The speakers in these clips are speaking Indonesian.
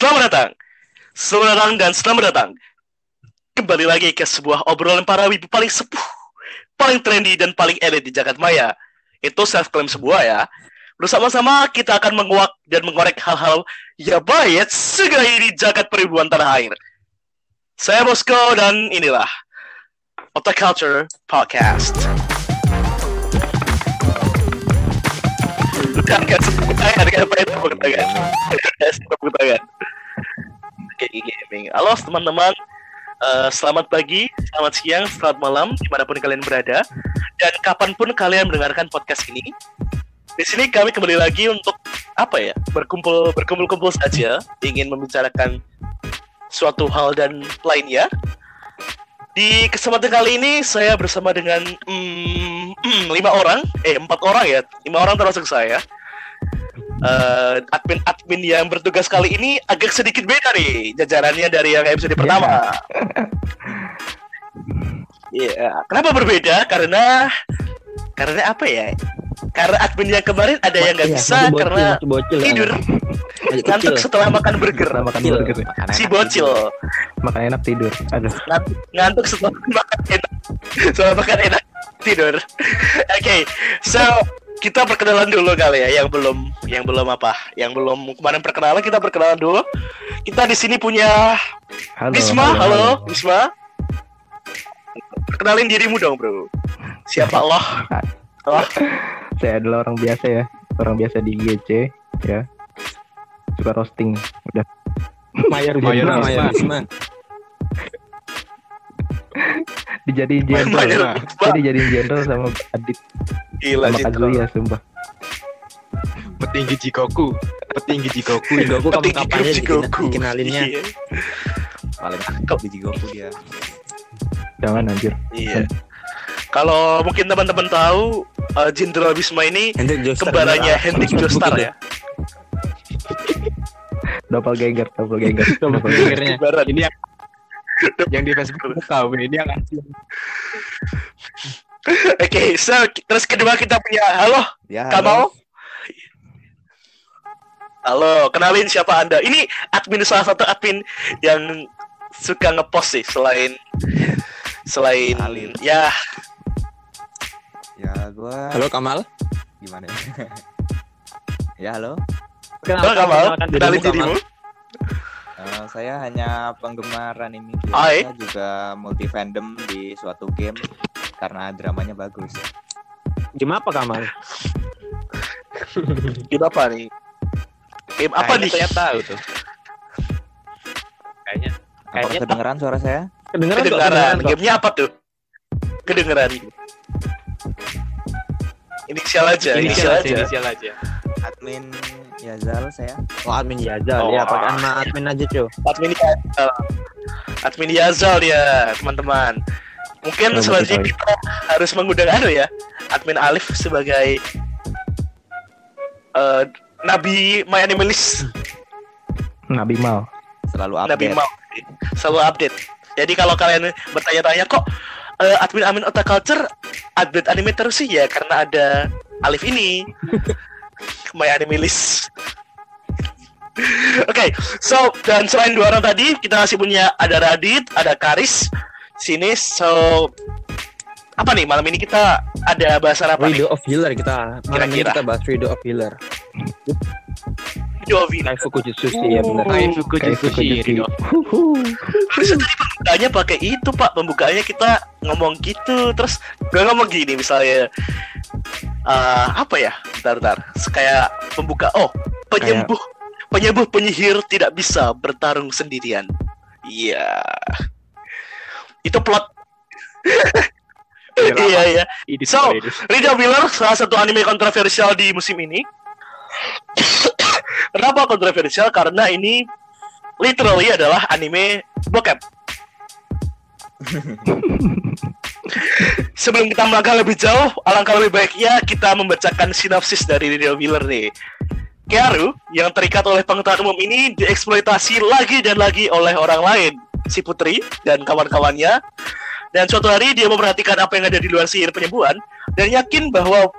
Selamat datang, selamat datang dan selamat datang. Kembali lagi ke sebuah obrolan para wibu paling sepuh, paling trendy dan paling elit di jagat maya. Itu self claim sebuah ya. Bersama-sama kita akan menguak dan mengorek hal-hal ya bayat segala di jagat peribuan tanah air. Saya Bosco dan inilah Otak Culture Podcast. Tepuk tangan, apa itu tepuk tangan. tepuk tangan. Oke, gaming. Halo teman-teman. Eh, selamat pagi, selamat siang, selamat malam, di mana pun kalian berada, dan kapan pun kalian mendengarkan podcast ini. Di sini kami kembali lagi untuk apa ya? Berkumpul, berkumpul-kumpul saja, ingin membicarakan suatu hal dan lainnya. Di kesempatan kali ini saya bersama dengan mm, lima orang, eh empat orang ya, lima orang termasuk saya. Eh, admin-admin yang bertugas kali ini agak sedikit beda nih jajarannya dari yang episode pertama. Iya, kenapa berbeda? Karena karena apa ya? Karena admin yang kemarin ada yang nggak Iya, bisa bocil, karena masih bocil ya. tidur ngantuk setelah makan burger. Setelah makan burger Si bocil makan enak tidur aduh ngantuk, setelah makan enak setelah makan enak tidur. Oke, so kita perkenalan dulu kali ya yang belum yang belum apa yang belum kemarin perkenalan kita perkenalan dulu. Kita di sini punya halo Bisma, halo, Bisma. Perkenalin dirimu dong, Bro. Siapa Allah? Allah. saya adalah orang biasa ya orang biasa di IGC ya suka roasting udah Mayor Mayor. Dijadiin jenderal Nah, saya dijadiin jenderal sama Adit Gila sama sih. Kazuya sumpah petinggi Jikoku petinggi Jikoku Jigoku Petinggi kapan-kapannya grup diken- Jigoku. dikenalinnya Iya. paling Kok- di Jikoku dia jangan anjir Iya. Kalau mungkin teman-teman tahu, uh, Jenderal Bisma ini kembarannya. Hendrik itu. ya. doppelganger doppelganger Doppelgangernya. Ini yang yang di Facebook buka ini yang asli Oke, so terus kedua kita punya halo, ya Kamal. Halo, kenalin siapa Anda? Ini admin salah satu admin yang suka ngepost sih selain selain Alin. ya ya gua Halo Kamal. gimana ya ya halo Halo Kamal, kenalin dirimu. Eh, saya hanya penggemar anime Hai. biasa juga multi fandom di suatu game karena dramanya bagus Game apa Kamal? Game apa nih? Game apa nih? Saya tahu tuh. Kayaknya apa Kayaknya kedengeran suara saya Kedengeran kedengeran kok. Gamenya apa tuh? Kedengeran. Inisial aja, inisial inisial aja, aja. inisial aja. admin Yazal saya Oh admin Yazal Oh. ya pakai nama admin aja cuy. Admin Yazal. Admin Yazal ya, teman-teman. Mungkin Oh, selanjutnya betul. kita harus mengundang anu ya, Admin Alif sebagai eh, Nabi My Animalist, Nabi Mal selalu Nabi update Mau. Selalu update. Jadi kalau kalian bertanya-tanya kok eh, admin Amin Otak Culture update anime terus sih ya karena ada Alif ini. My Animalist. Oke, so dan selain dua orang tadi kita masih punya ada Radit, ada Karis sini. So apa nih malam ini kita ada bahasan apa nih? Rido of Healer kita. Malam ini Kira-kira. kita bahas Rido of Healer. Jovi. Kaifuku Jutsushi ya benar. Kaifuku Kayak Jutsushi. Harusnya tadi pembukaannya pakai itu pak. Pembukaannya kita ngomong gitu. Terus gue ngomong gini misalnya eh Apa ya? Bentar-bentar Kayak pembuka Oh penyembuh. Penyembuh penyihir tidak bisa bertarung sendirian. Iya. Itu plot. Iya iya. So. Rida Miller salah satu anime kontroversial di musim ini. Kenapa kontroversial? Karena ini literally adalah anime bokep. Sebelum kita melangkah lebih jauh, alangkah lebih baiknya kita membacakan sinopsis dari Rida Miller nih. Kearu yang terikat oleh pengetahuan umum ini dieksploitasi lagi dan lagi oleh orang lain, si Putri dan kawan-kawannya. Dan suatu hari dia memperhatikan apa yang ada di luar sihir penyembuhan dan yakin bahwa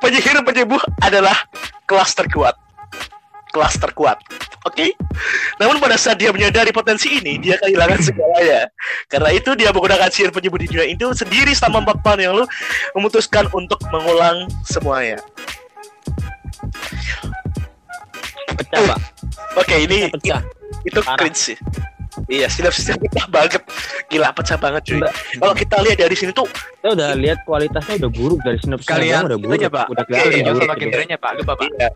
penyihir penyembuh adalah kelas terkuat. Kelas terkuat. Oke. Namun pada saat dia menyadari potensi ini, dia kehilangan segalanya. Karena itu dia menggunakan sihir penyembuh di dunia itu sendiri selama empat tahun yang lalu memutuskan untuk mengulang semuanya. Pecah, Pak. Oke, ini Pecah. itu Parah. cringe sih. Iya, sinopsisnya pecah banget. Gila, pecah banget cuy. Kalau kita lihat dari sini tuh, Kita udah lihat kualitasnya udah buruk dari sinopsis Kalian udah itu buruk. aja, Pak. Udah kelihatan iya, Jauh buruk sama gitu. Pak. Lupa Pak. iya.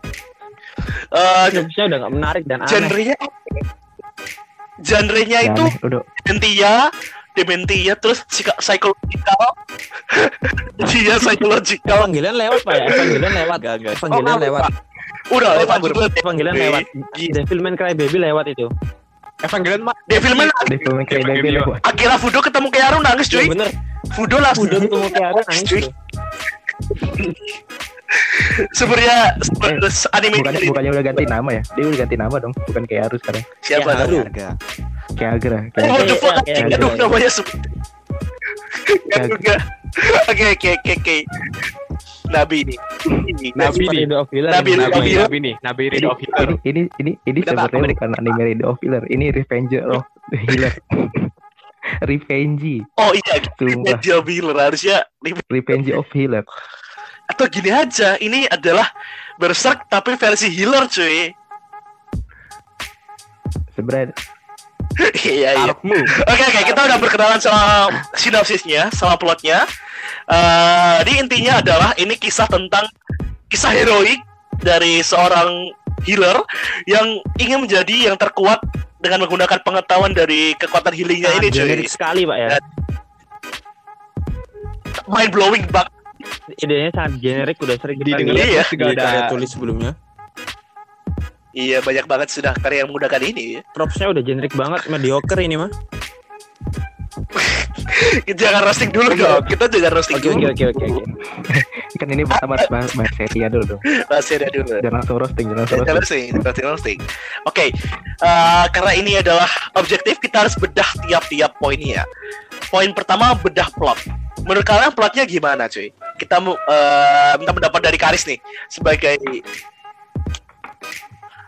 Eh, Sinopsisnya udah gak menarik dan aneh. genrenya apa ya? Genrenya itu udah dementia, dementia, terus psychological, dia psychological. Evangelion lewat Pak ya, Evangelion lewat. Gak, gak. Evangelion Oh, lewat. Udah lewat banget. Evangelion Oke. lewat. Gila. Devilman Crybaby lewat itu. Evangelion Mak. Devilman Devil Baby Evangelion. lewat. akhirnya Fudo ketemu Kearu nangis Ya cuy. bener. Fudo lah Udah ketemu Kiara nangis cuy. Sebenarnya Eh, anime Bukannya, ini bukannya udah ganti nama ya? Dia udah ganti nama dong, bukan kayak harus sekarang. siapa Ya. Harga. Kayak Agra. Oh, Kayak the fuck? Kayak gitu. Aduh, namanya sebut. Juga. Oke, oke, oke, oke. Nabi ini. Ini. Nabi of ini. Nabi, Nabi. Nabi nih. Nabi ini, Ridho of Hitler. ini ini ini ini sebenarnya bukan anime Ridho of Healer, ini Revenge of Healer. Revenge, Oh iya, Sumpah. Dia Healer harusnya Revenge of Healer. Atau gini aja, ini adalah Berserk tapi versi healer cuy. Sebenarnya Iya iya. Oke oke kita udah berkenalan sama sinopsisnya, sama plotnya. Di intinya adalah ini kisah tentang kisah heroik dari seorang healer yang ingin menjadi yang terkuat dengan menggunakan pengetahuan dari kekuatan healingnya Sangat ini cuy. sekali Pak ya. Mind blowing banget. Idenya sangat generik udah sering kita Didengar lihat Iya. juga ada karya tulis sebelumnya. Iya banyak banget sudah karya yang menggunakan ini. Propsnya udah generik banget, mediocre ini mah. Jangan roasting dulu dong. Kita jangan roasting Oke oke dulu. oke oke. oke. kan ini pertama bahas bahas setia dulu dong. Rahasia dulu. Jangan langsung roasting, jangan langsung Jangan roasting. roasting, roasting, roasting. Oke, eh, karena ini adalah objektif, kita harus bedah tiap-tiap poinnya. Poin pertama bedah plot. Menurut kalian plotnya gimana, cuy? Kita mau eh, minta pendapat dari Karis nih sebagai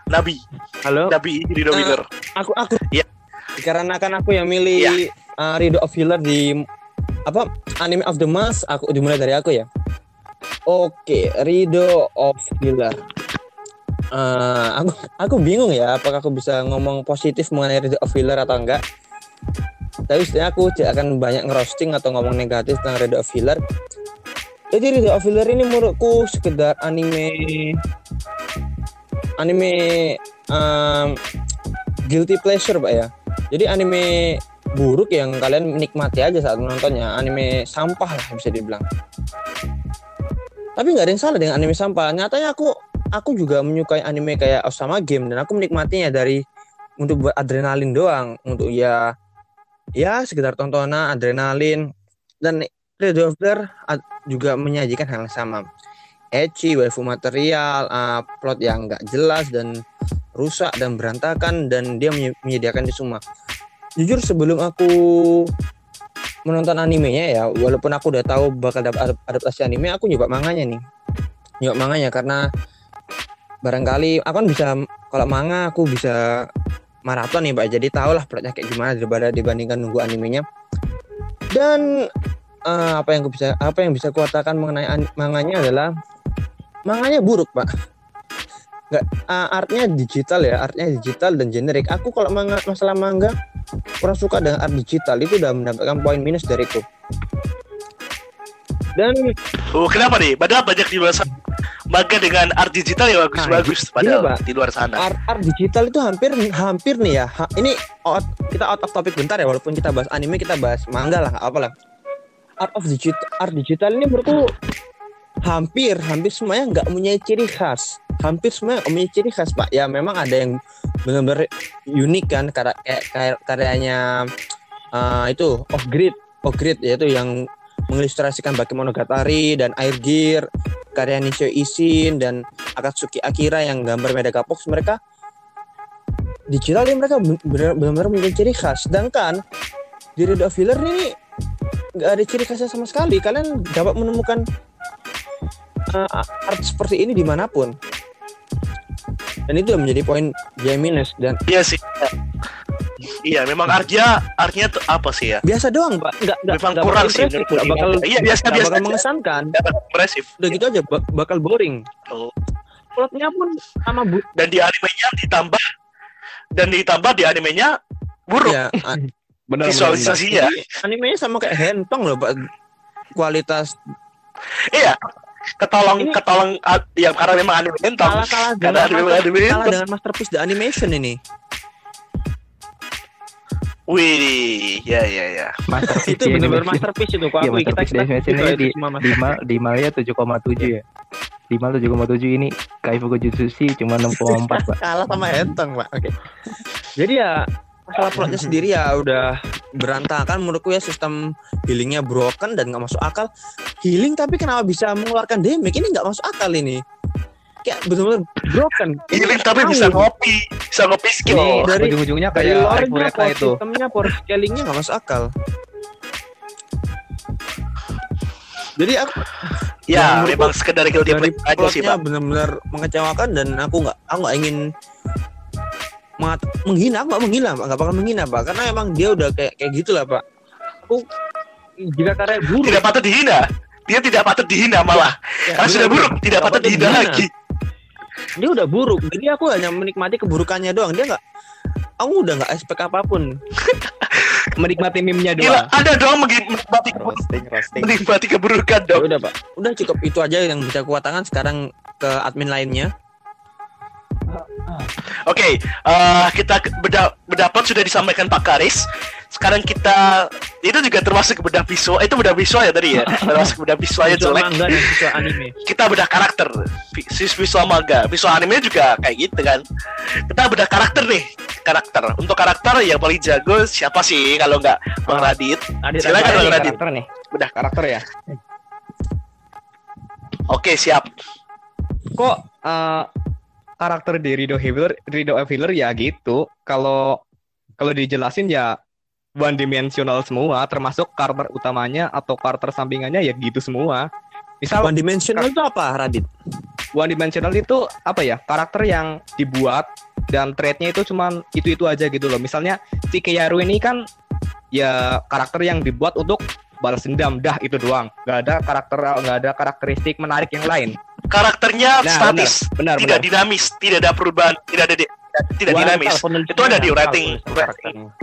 Nabi, Halo, Nabi Ridho Eh, Wheeler. aku aku. Iya. Karena kan aku yang milih Iya. uh, Ridho of Healer di apa anime of the month aku dimulai dari aku ya. Oke, Ridho of Healer. Eh, aku aku bingung ya apakah aku bisa ngomong positif mengenai Ridho of Healer atau enggak. Tapi sebenarnya aku tidak akan banyak ngerosting atau ngomong negatif tentang Ridho of Healer. Jadi Ridho of Healer ini menurutku sekedar anime anime um, guilty pleasure pak ya. Jadi anime buruk yang kalian nikmati aja saat menontonnya. Anime sampah lah bisa dibilang. Tapi nggak ada yang salah dengan anime sampah. Nyatanya aku aku juga menyukai anime kayak Osama Game dan aku menikmatinya dari untuk buat adrenalin doang, untuk ya ya sekedar tontonan adrenalin dan Red juga menyajikan hal yang sama. Ecchi, waifu material, uh, plot yang nggak jelas dan rusak dan berantakan dan dia menye- menyediakan itu semua. Jujur sebelum aku menonton animenya ya, walaupun aku udah tahu bakal dapat adap- adaptasi anime, aku nyoba manganya nih. Nyoba manganya karena barangkali aku kan bisa kalau manga aku bisa maraton nih, Pak. Jadi tau lah plotnya kayak gimana daripada dibandingkan nunggu animenya. Dan eh, apa yang bisa apa yang bisa kuatakan mengenai an- manganya adalah manganya buruk, Pak nggak uh, artnya digital ya artnya digital dan generik aku kalau manga, masalah manga kurang suka dengan art digital itu udah mendapatkan poin minus dariku dan Oh, kenapa nih? Padahal banyak di luar sana manga dengan art digital yang bagus-bagus padahal Pak. di luar sana. art, art digital itu hampir hampir nih ya ha- ini out, kita out of topic bentar ya walaupun kita bahas anime kita bahas manga lah nggak apa lah art of digital art digital ini menurutku hampir hampir semuanya nggak punya ciri khas hampir semuanya nggak punya ciri khas pak ya memang ada yang benar-benar unik kan karya kayak karyanya eh, itu off grid off grid yaitu yang mengilustrasikan Baki Monogatari dan Air Gear karya Nishio Isin dan Akatsuki Akira yang gambar mereka digital ini mereka ben- benar- benar-benar punya ciri khas. Sedangkan di Red of Healer ini nggak ada ciri khasnya sama sekali. Kalian dapat menemukan uh, art seperti ini di mana pun. Dan itu menjadi poin J minus dan Iya sih. Iya, memang artinya artinya tuh apa sih ya? biasa doang pak nggak nggak Memang nggak kurang bakal sih ini. bakal Iya, biasa nggak biasa bakal aja. mengesankan Dapat impresif. udah gitu aja bak- bakal boring Oh. plotnya pun sama bu Dan di animenya ditambah dan ditambah di animenya buruk ya a- Benar. visualisasinya. animenya sama kayak hentong loh pak kualitas Iya. Ketolong Ini- ketolong ya karena memang anime entong. kalah kalah Karena dengan anime master- anime kalah dengan masterpiece the animation ini Wih, ya ya ya. Masterpiece itu benar-benar masterpiece itu kok Iya, aku kita kita di di mal di malnya 7,7 ya. Di mal 7,7 ini Kaifuku Jutsushi cuma 6,4, Pak. kalah sama hentong pak. Oke. Jadi ya masalah plotnya sendiri ya udah berantakan menurutku ya sistem healingnya broken dan nggak masuk akal. Healing tapi kenapa bisa mengeluarkan damage? Ini nggak masuk akal ini kayak benar-benar broken Healing tapi bisa ngopi, bisa ngopi skill. Ini dari- ujung-ujungnya dari kayak lore-nya Arifureta power itu. sistemnya power scalingnya nggak masuk akal jadi aku Ya, memang sekedar guilty dari pleasure aja sih, Pak. benar-benar mengecewakan dan aku nggak aku nggak ingin mengat- menghina aku nggak menghina pak nggak bakal menghina pak karena emang dia udah kayak kayak gitulah pak aku jika karya buruk Tidak patut dihina. Dia tidak patut dihina malah. ya, Karena sudah buruk, tidak patut dihina lagi. Dia udah buruk jadi aku hanya menikmati keburukannya doang dia nggak aku udah nggak expect apa pun Menikmati meme-nya Gila, doang. ada dong menikmati roasting roasting menikmati keburukan ya dong. udah pak udah cukup itu aja yang bisa kuatakan sekarang ke admin lainnya Oke, eh, kita beda pendapat sudah disampaikan Pak Karis. Sekarang kita itu juga termasuk bedah visual. Itu bedah visual ya tadi ya. termasuk bedah visualnya visual jelek. manga dan visual anime Kita bedah karakter. Vis- Visual manga, visual anime juga kayak gitu kan. Kita bedah karakter nih. Karakter. Untuk karakter yang paling jago siapa sih kalau nggak Bang Radit? Adit Silakan. Bang Radit. karakter nih. Bedah Karakter ya. Oke, siap. Kok eh, karakter di Rido Healer, Rido of Healer ya gitu. Kalau kalau dijelasin ya one dimensional semua, termasuk karakter utamanya atau karakter sampingannya ya gitu semua. Misal one dimensional itu apa Radit? One dimensional itu apa ya? Karakter yang dibuat dan trait-nya itu cuman itu itu aja gitu loh. Misalnya si Keyaru ini kan ya karakter yang dibuat untuk balas dendam dah itu doang. Nggak ada karakter nggak ada karakteristik menarik yang lain. Karakternya Nah, statis, benar tidak benar. dinamis, tidak ada perubahan, tidak ada di- tidak Wah, dinamis. Itu ada di rating.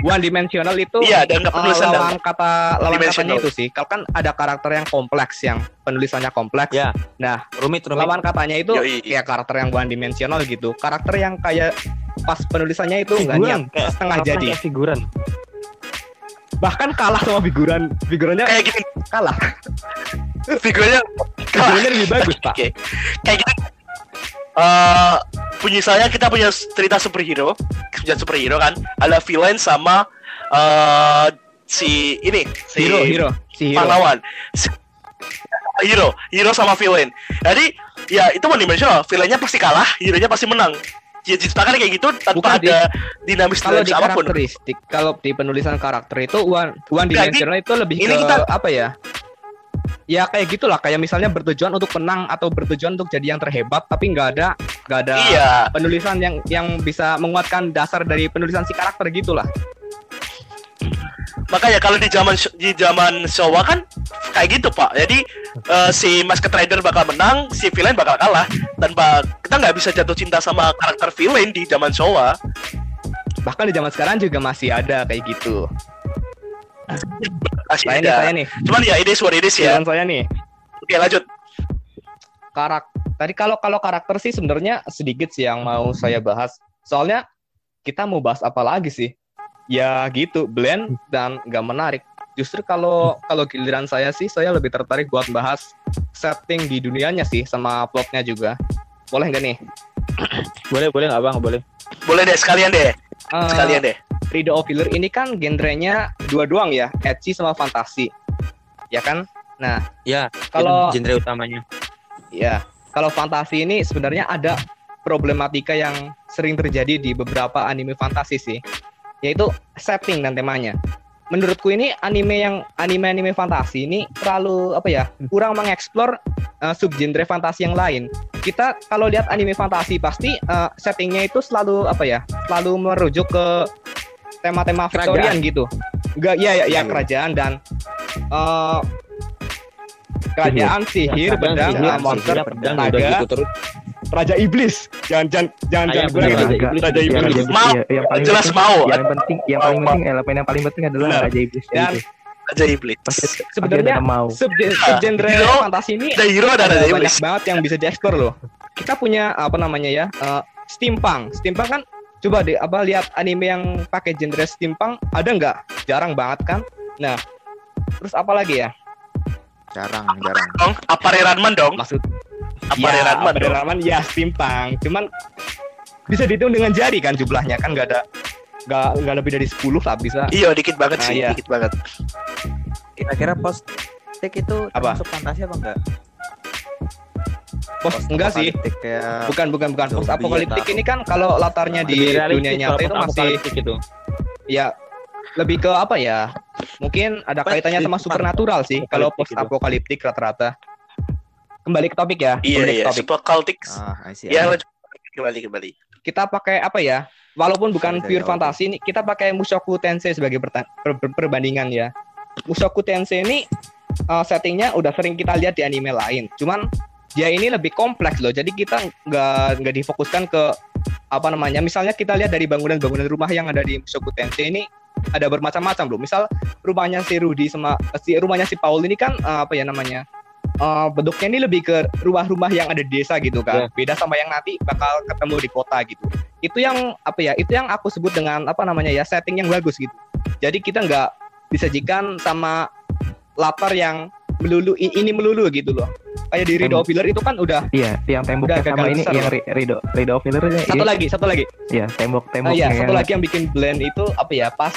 one dimensional itu Iya, dan nggak eh, penulisan dan lawan kata lawan katanya itu sih. Kalau kan ada karakter yang kompleks yang penulisannya kompleks. Ya. nah rumit rumit. lawan katanya itu Yoi. kayak karakter yang one dimensional gitu. Karakter yang kayak pas penulisannya itu nggak figuran. niat kayak setengah jadi. kayak figuran. Bahkan kalah sama figuran. Figurannya kayak gini. kalah. Figurnya kalah. figurannya lebih bagus pak. Kayak gini. Eh, saya kita punya cerita superhero, punya superhero kan, ada villain sama eh si ini si hero hero si hero pahlawan. Si- hero, hero sama villain. Jadi ya itu one dimensional, villainnya pasti kalah, hero-nya pasti menang. Ya diciptakan kayak gitu tanpa Bukan, ada dinamis kalau di apa pun. karakteristik kalau di penulisan karakter itu one one dimensional itu lebih ini ke kita- apa ya ya kayak gitulah. Kayak misalnya bertujuan untuk menang atau bertujuan untuk jadi yang terhebat tapi nggak ada nggak ada Iya, penulisan yang yang bisa menguatkan dasar dari penulisan si karakter gitulah. Makanya kalau di zaman di zaman Showa kan kayak gitu pak. Jadi eh, si Masked Rider bakal menang si villain bakal kalah. Tanpa kita nggak bisa jatuh cinta sama karakter villain di zaman Showa. Bahkan di zaman sekarang juga masih ada kayak gitu masih saya nih saya nih. Cuman ya it is ya. Giliran saya nih. Oke lanjut. Karak tadi kalau kalau karakter sih sebenarnya sedikit sih yang mau saya bahas. Soalnya kita mau bahas apa lagi sih? Ya gitu blend dan nggak menarik. Justru kalau kalau giliran saya sih saya lebih tertarik buat bahas setting di dunianya sih sama plotnya juga. Boleh nggak nih? Boleh boleh nggak bang? Boleh. Boleh deh sekalian deh. Eh, sekalian deh Rido of Healer ini kan genrenya dua doang ya edgy sama fantasi ya kan nah ya kalau genre utamanya Ya, kalau fantasi ini sebenarnya ada problematika yang sering terjadi di beberapa anime fantasi sih, yaitu setting dan temanya. menurutku ini anime yang anime-anime fantasi ini terlalu apa ya kurang mengeksplor uh, subgenre fantasi yang lain. Kita kalau lihat anime fantasi pasti uh, settingnya itu selalu apa ya selalu merujuk ke tema-tema Victorian gitu. Enggak ya ya, ya kerajaan dan uh, kerajaan sihir, pedang, sihir, uh, monster, pedang, naga, udah gitu terus. raja iblis. Jangan jangan jangan jangan kurang bener, itu. Raja Iblis. Raja Iya, iblis. Raja Mau. Iya, yang paling Jelas penting, mau. Yang penting, yang paling penting, elemen yang paling penting adalah Benar. Raja Iblis. Dan Gitu. Aja iblis. Sebenarnya mau. subgen- subgenre fantasi ini Ada hero ada ada Raja banyak iblis. banget yang bisa dieksplor loh. Kita punya apa namanya ya? eh, steampunk. Steampunk kan coba deh apa lihat anime yang pakai genre steampunk ada nggak? Jarang banget kan? Nah, terus apa lagi ya? Jarang, jarang. Dong, Apare Ranman dong. Maksud Apare Ranman Apare dong. Ranman ya steampunk. Cuman bisa dihitung dengan jari kan jumlahnya kan nggak ada nggak nggak lebih dari 10 lah bisa. Iya, dikit banget Ah, sih, iya. dikit banget. Kira-kira post take itu Apa? termasuk fantasi apa enggak? Pos enggak sih. Kayak Bukan bukan bukan post apokaliptik ini kan kalau latarnya di Lebih realistis dunia nyata itu masih post-apokaliptik itu. ya lebih ke apa ya? Mungkin ada kaitannya sama supernatural sih kalau post Apokaliptik apokaliptik rata-rata. Kembali ke topik ya. Iya, kembali ke iya. Cultics. ah, I see. Ya, kembali kembali. Kita pakai apa ya? Walaupun bukan pure fantasi ini, kita pakai Mushoku Tensei sebagai perta- per- per- perbandingan ya. Mushoku Tensei ini uh, settingnya udah sering kita lihat di anime lain. Cuman dia ini lebih kompleks loh. Jadi kita nggak nggak difokuskan ke apa namanya. Misalnya kita lihat dari bangunan-bangunan rumah yang ada di Mushoku Tensei ini ada bermacam-macam loh. Misal rumahnya si Rudy sama si rumahnya si Paul ini kan uh, apa ya namanya? uh, bentuknya ini lebih ke rumah-rumah yang ada di desa gitu kan. Beda sama yang nanti bakal ketemu di kota gitu. Itu yang apa ya? Itu yang aku sebut dengan apa namanya ya setting yang bagus gitu. Jadi kita nggak disajikan sama latar yang melulu ini melulu gitu loh. Kayak di Rido Tembok. Filler itu kan udah Iya, yang temboknya sama ini besar yang Rido Rido fillernya satu lagi, satu lagi. Iya, tembok temboknya. iya, satu yang- lagi yang bikin blend itu apa ya? Pas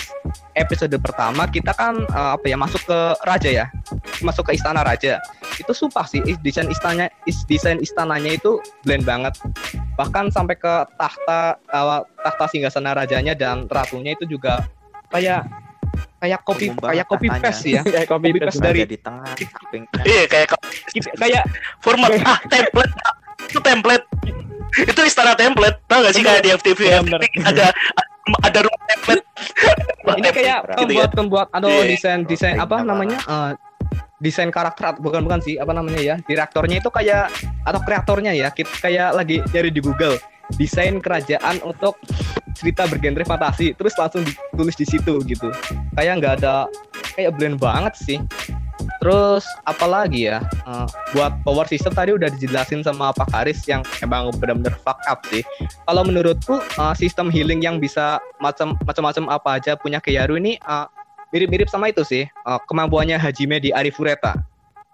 episode pertama kita kan uh, apa ya masuk ke raja ya, masuk ke istana raja. Itu sumpah sih desain istananya, is- desain istananya itu blend banget. Bahkan sampai ke tahta uh, tahta singgasana rajanya dan ratunya itu juga kayak kayak copy Umum banget kayak copy tahtanya. paste sih ya. Kayak copy paste. dari di tengah. Iya, kayak kayak format ah template itu template itu istana template tau gak sih kayak di FTV bener. ada ada rumah template ini kayak pembuat pembuat atau Iya. desain desain apa namanya eh, desain karakter bukan bukan sih apa namanya ya direktornya itu kayak atau kreatornya ya kita kayak lagi nyari di Google desain kerajaan untuk cerita bergenre fantasi. Terus langsung ditulis di situ gitu. Kayak nggak ada kayak blend banget sih. Terus apalagi ya? Eh, buat power system tadi udah dijelasin sama Pak Haris yang emang benar-benar fuck up sih. Kalau menurutku uh, sistem healing yang bisa macam macam-macam apa aja punya Keyaru ini uh, mirip-mirip sama itu sih uh, kemampuannya Hajime di Arifureta.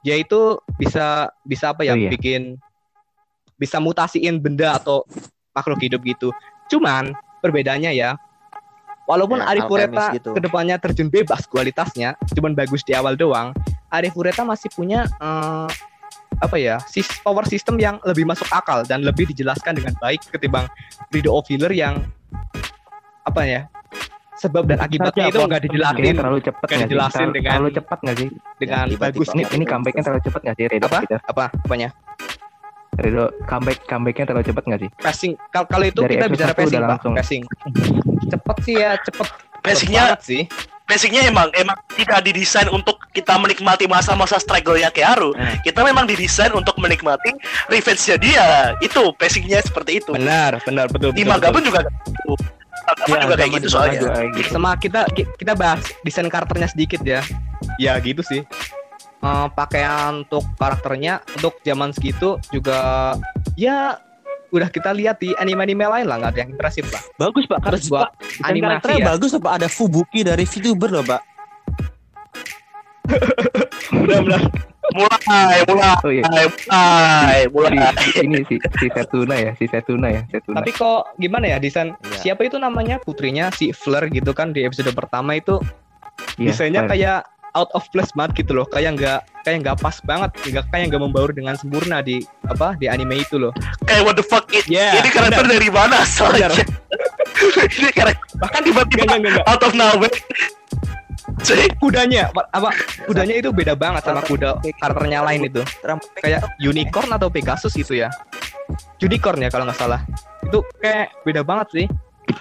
Dia itu bisa bisa apa ya Oh, iya. bikin bisa mutasiin benda atau makhluk hidup gitu cuman perbedaannya ya walaupun Ya, Arifureta alkemis gitu. ke depannya terjun bebas kualitasnya cuman bagus di awal doang Arifureta masih punya uh, apa ya sis power system yang lebih masuk akal dan lebih dijelaskan dengan baik ketimbang Rido of Healer yang apa ya sebab dan akibatnya itu nggak dijelasin terlalu cepat Nggak sih? dijelasin Terlalu, dengan- terlalu cepat nggak sih? dengan Ya, tiba-tiba. bagus Ini gitu. ini comebacknya terlalu cepat nggak sih Rido Apa? Peter? apa apanya Rido comeback comebacknya terlalu cepat nggak sih? passing Kal- kalau itu Dari kita bicara passing pak langsung. passing cepet sih ya cepet banget sih basicnya emang emang tidak didesain untuk kita menikmati masa-masa struggle-nya Kearu Hmm. kita memang didesain untuk menikmati revenge-nya dia itu basicnya seperti itu benar benar betul di betul. pun juga gitu pun Iya, juga kayak sama gitu soalnya manga juga kayak gitu. sama kita ki- kita bahas desain karakternya sedikit ya ya gitu sih Eh, pakaian untuk karakternya untuk zaman segitu juga ya udah kita lihat di anime-anime lain lah nggak ada yang impresif lah Bagus pak. terus Karena buat desain animasi ya bagus apa ada Fubuki dari VTuber loh pak. benar-benar mulai mulai Oh iya. mulai mulai Si, ini si si Setuna ya, si Setuna ya, Setuna. tapi kok gimana ya desain Iya. siapa itu namanya putrinya si Fleur gitu kan di episode pertama itu Iya, desainnya kayak out of place banget gitu loh. Kayak nggak kayak nggak pas banget nggak kayak nggak membaur dengan sempurna di apa di anime itu loh. Kayak what the fuck it, Yeah, ini karakter dari mana asalnya Benar. ini karakter bahkan tiba-tiba out of nowhere. Cuy, kudanya apa, kudanya itu beda banget sama kuda karakternya lain itu. Kayak unicorn atau pegasus gitu ya. Unicorn ya kalau nggak salah. Itu kayak beda banget sih.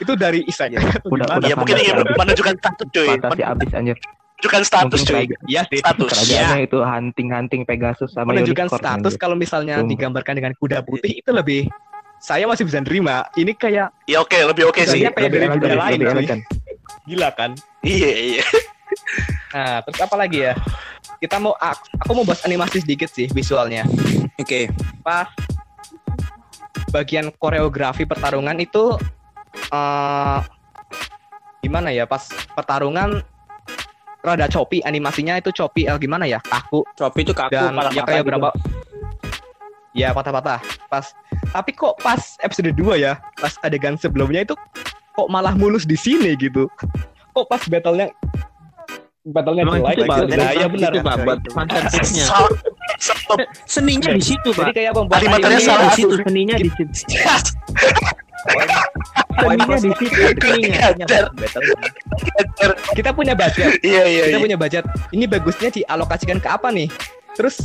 Itu dari Isaya Udah- udah ya mungkin ingin abis. menunjukkan status cuy. Fantasi abis anjir. Menunjukkan status cuy. Iya sih Status. Kerajaannya itu hunting-hunting Pegasus sama menunjukkan unicorn, status kalau misalnya digambarkan dengan kuda putih itu lebih saya masih bisa nerima ini kayak Ya oke, lebih oke sih. Kudanya kayak dari elegan, kuda lain lebih elegan. gila kan Iya, iya. nah terus apa lagi ya kita mau ak- aku mau bahas animasi sedikit sih visualnya Oke. pas bagian koreografi pertarungan itu eh gimana ya pas pertarungan rada choppy animasinya itu choppy eh, gimana ya kaku Shopee itu kaku dan ya kayak gitu. berapa ya patah-patah pas tapi kok pas episode 2 ya pas adegan sebelumnya itu kok malah mulus di sini gitu kok pas battlenya battlenya Emang jelek gitu. nah iya benar itu Pak, buat fanservice-nya. Seninya di situ, jadi Pak. kayak pembuat Animatornya salah. Di situ seninya di situ. Seninya di situ seninya. Gajar. kita punya budget. Iya, iya, kita iya. punya budget. Ini bagusnya dialokasikan ke apa nih? Terus